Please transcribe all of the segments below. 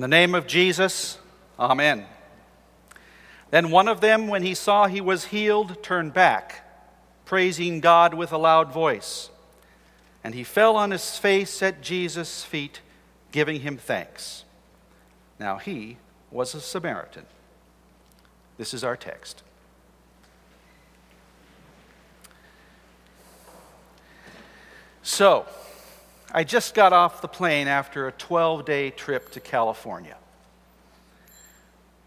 In the name of Jesus, Amen. Then one of them, when he saw he was healed, turned back, praising God with a loud voice. And he fell on his face at Jesus' feet, giving him thanks. Now he was a Samaritan. This is our text. So, I just got off the plane after a 12 day trip to California.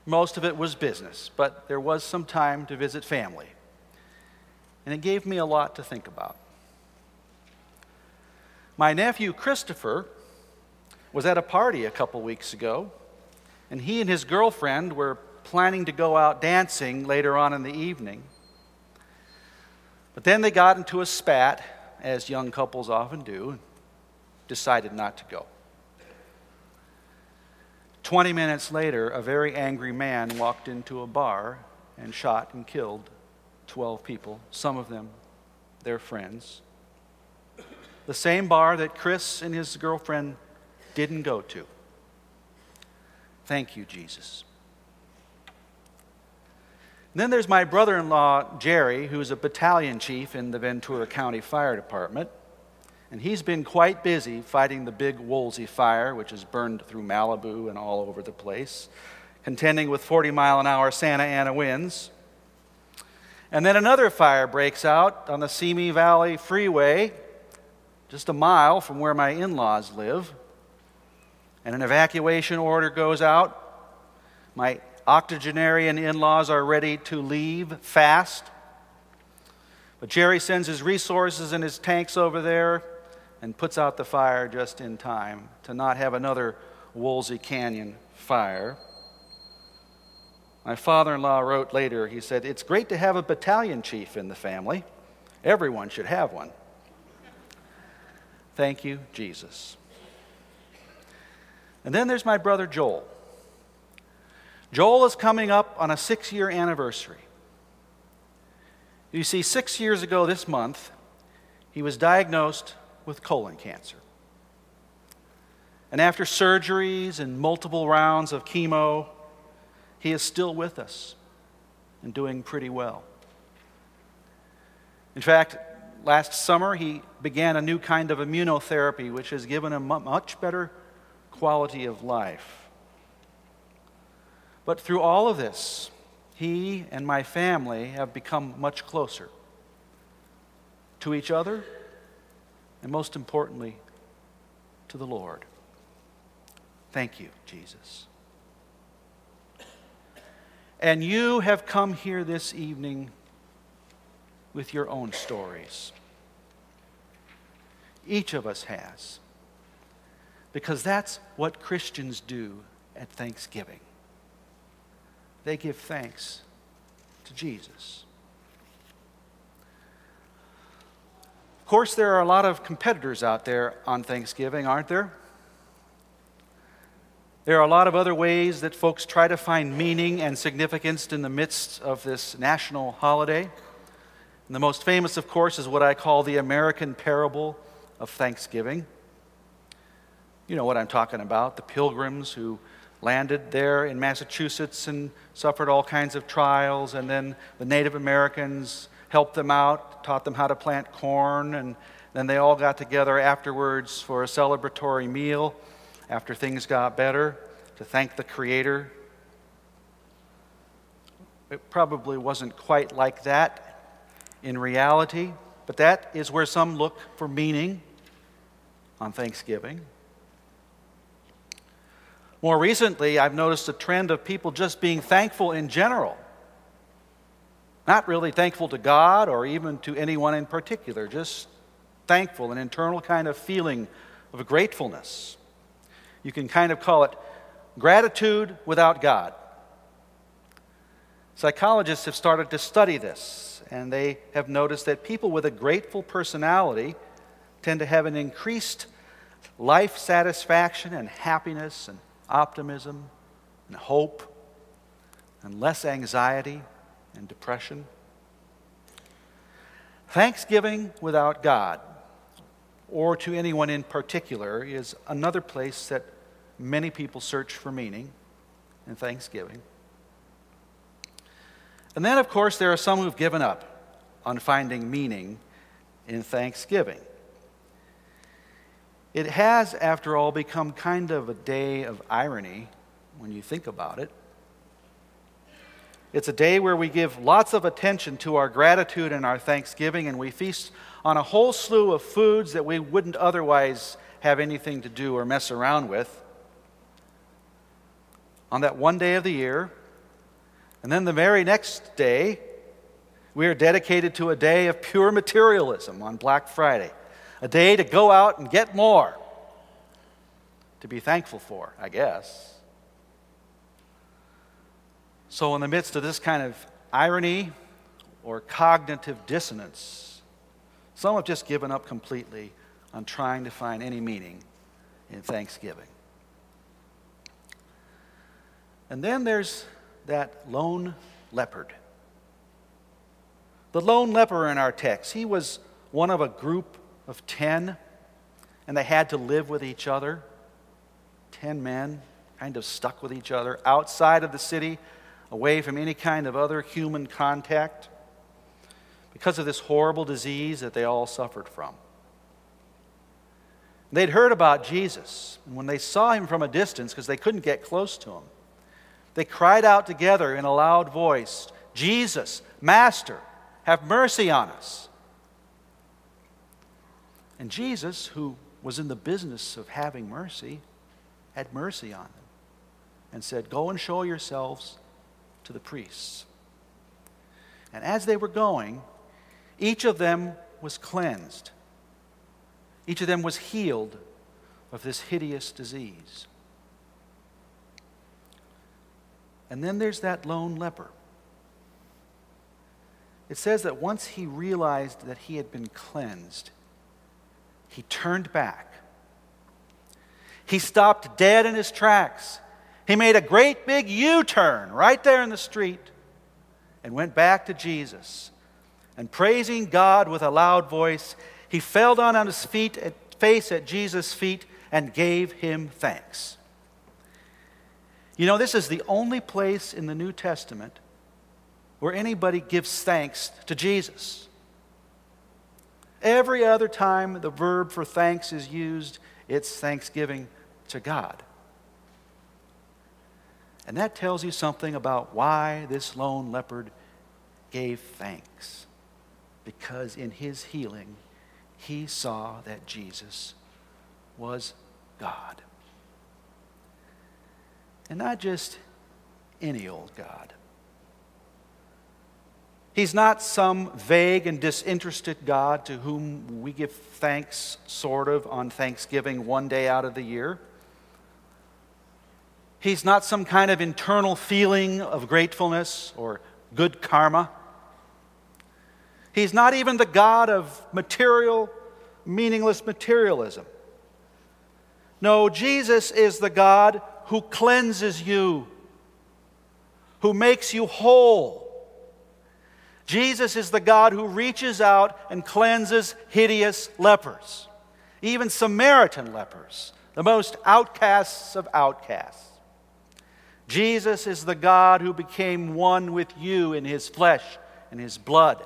Most of it was business, but there was some time to visit family. And it gave me a lot to think about. My nephew Christopher was at a party a couple weeks ago, and he and his girlfriend were planning to go out dancing later on in the evening. But then they got into a spat, as young couples often do, decided not to go. 20 minutes later, a very angry man walked into a bar and shot and killed 12 people, some of them their friends. The same bar that Chris and his girlfriend didn't go to. Thank you, Jesus. Then there's my brother in law, Jerry, who's a battalion chief in the Ventura County Fire Department. And he's been quite busy fighting the big Woolsey fire, which has burned through Malibu and all over the place, contending with 40 mile an hour Santa Ana winds. And then another fire breaks out on the Simi Valley Freeway, just a mile from where my in laws live. And an evacuation order goes out. My octogenarian in laws are ready to leave fast. But Jerry sends his resources and his tanks over there and puts out the fire just in time to not have another Woolsey Canyon fire. My father in law wrote later, he said, It's great to have a battalion chief in the family. Everyone should have one. Thank you, Jesus. And then there's my brother Joel. Joel is coming up on a six year anniversary. You see, six years ago this month, he was diagnosed with colon cancer. And after surgeries and multiple rounds of chemo, he is still with us and doing pretty well. In fact, last summer he began a new kind of immunotherapy, which has given him a much better quality of life. But through all of this, he and my family have become much closer to each other and most importantly, to the Lord. Thank you, Jesus. And you have come here this evening with your own stories. Each of us has. Because that's what Christians do at Thanksgiving. They give thanks to Jesus. Course, there are a lot of competitors out there on Thanksgiving, aren't there? There are a lot of other ways that folks try to find meaning and significance in the midst of this national holiday. And the most famous, of course, is what I call the American parable of Thanksgiving. You know what I'm talking about the pilgrims who landed there in Massachusetts and suffered all kinds of trials, and then the Native Americans helped them out, taught them how to plant corn, and then they all got together afterwards for a celebratory meal after things got better to thank the Creator. It probably wasn't quite like that in reality, but that is where some look for meaning on Thanksgiving. More recently, I've noticed a trend of people just being thankful in general not really thankful to God or even to anyone in particular, just thankful, an internal kind of feeling of gratefulness. You can kind of call it gratitude without God. Psychologists have started to study this, and they have noticed that people with a grateful personality tend to have an increased life satisfaction and happiness and optimism and hope and less anxiety and depression. Thanksgiving without God, or to anyone in particular, is another place that many people search for meaning in Thanksgiving. And then, of course, there are some who've given up on finding meaning in Thanksgiving. It has, after all, become kind of a day of irony when you think about it. It's a day where we give lots of attention to our gratitude and our thanksgiving, and we feast on a whole slew of foods that we wouldn't otherwise have anything to do or mess around with. On that one day of the year, and then the very next day, we are dedicated to a day of pure materialism on Black Friday, a day to go out and get more, to be thankful for, I guess. So, in the midst of this kind of irony or cognitive dissonance, some have just given up completely on trying to find any meaning in Thanksgiving. And then there's that lone leopard. The lone leper in our text, he was one of a group of 10, and they had to live with each other. 10 men, kind of stuck with each other outside of the city away from any kind of other human contact because of this horrible disease that they all suffered from. They'd heard about Jesus, and when they saw him from a distance, because they couldn't get close to him, they cried out together in a loud voice Jesus, Master, have mercy on us. And Jesus, who was in the business of having mercy, had mercy on them and said, Go and show yourselves to the priests. And as they were going, each of them was cleansed. Each of them was healed of this hideous disease. And then there's that lone leper. It says that once he realized that he had been cleansed, he turned back. He stopped dead in his tracks. He made a great big U turn right there in the street and went back to Jesus. And praising God with a loud voice, he fell down on his feet, face at Jesus' feet and gave him thanks. You know, this is the only place in the New Testament where anybody gives thanks to Jesus. Every other time the verb for thanks is used, it's thanksgiving to God. And that tells you something about why this lone leopard gave thanks. Because in his healing, he saw that Jesus was God. And not just any old God. He's not some vague and disinterested God to whom we give thanks, sort of, on Thanksgiving one day out of the year. He's not some kind of internal feeling of gratefulness or good karma. He's not even the God of material, meaningless materialism. No, Jesus is the God who cleanses you, who makes you whole. Jesus is the God who reaches out and cleanses hideous lepers, even Samaritan lepers, the most outcasts of outcasts. Jesus is the God who became one with you in his flesh and his blood,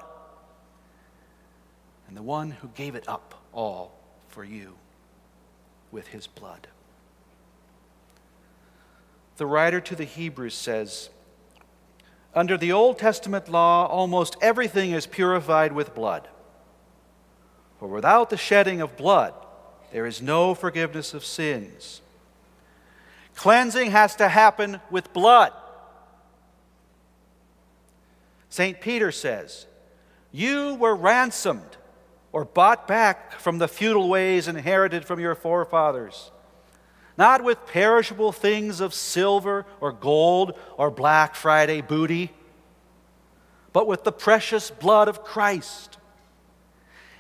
and the one who gave it up all for you with his blood. The writer to the Hebrews says, Under the Old Testament law, almost everything is purified with blood. For without the shedding of blood, there is no forgiveness of sins. Cleansing has to happen with blood. St. Peter says, You were ransomed or bought back from the futile ways inherited from your forefathers, not with perishable things of silver or gold or Black Friday booty, but with the precious blood of Christ.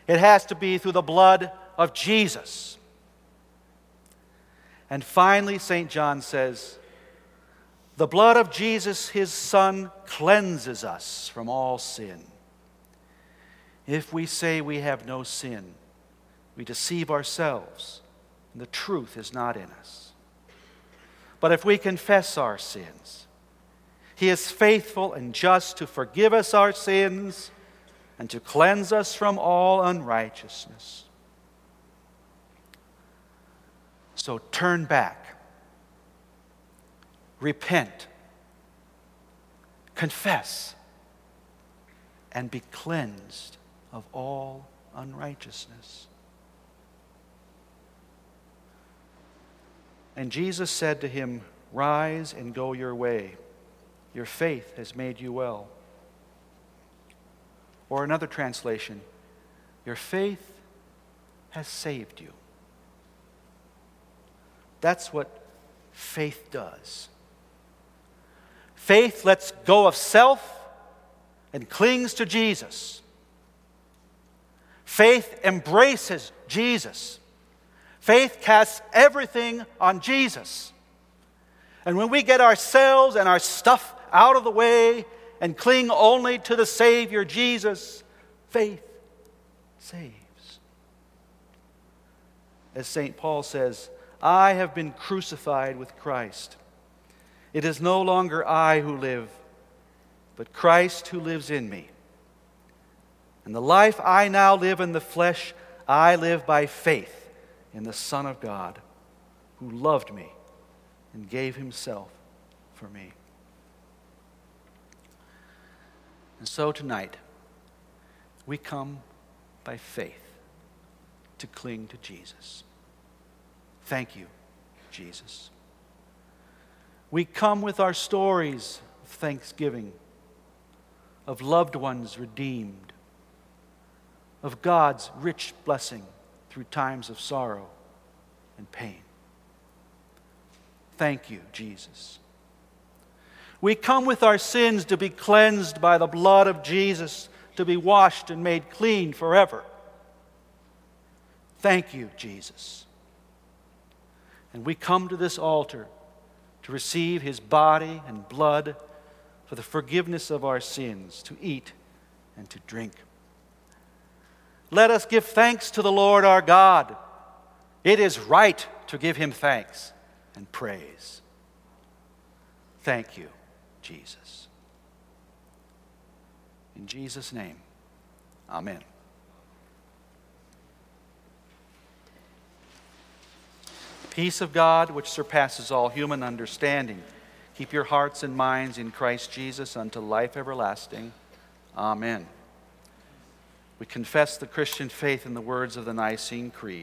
It has to be through the blood of Jesus. And finally, St. John says, The blood of Jesus, his Son, cleanses us from all sin. If we say we have no sin, we deceive ourselves, and the truth is not in us. But if we confess our sins, He is faithful and just to forgive us our sins and to cleanse us from all unrighteousness. So turn back, repent, confess, and be cleansed of all unrighteousness. And Jesus said to him, Rise and go your way. Your faith has made you well. Or another translation, Your faith has saved you. That's what faith does. Faith lets go of self and clings to Jesus. Faith embraces Jesus. Faith casts everything on Jesus. And when we get ourselves and our stuff out of the way and cling only to the Savior Jesus, faith saves. As St. Paul says, I have been crucified with Christ. It is no longer I who live, but Christ who lives in me. And the life I now live in the flesh, I live by faith in the Son of God who loved me and gave himself for me. And so tonight, we come by faith to cling to Jesus. Thank you, Jesus. We come with our stories of thanksgiving, of loved ones redeemed, of God's rich blessing through times of sorrow and pain. Thank you, Jesus. We come with our sins to be cleansed by the blood of Jesus, to be washed and made clean forever. Thank you, Jesus. And we come to this altar to receive his body and blood for the forgiveness of our sins, to eat and to drink. Let us give thanks to the Lord our God. It is right to give him thanks and praise. Thank you, Jesus. In Jesus' name, amen. Peace of God, which surpasses all human understanding, keep your hearts and minds in Christ Jesus unto life everlasting. Amen. We confess the Christian faith in the words of the Nicene Creed.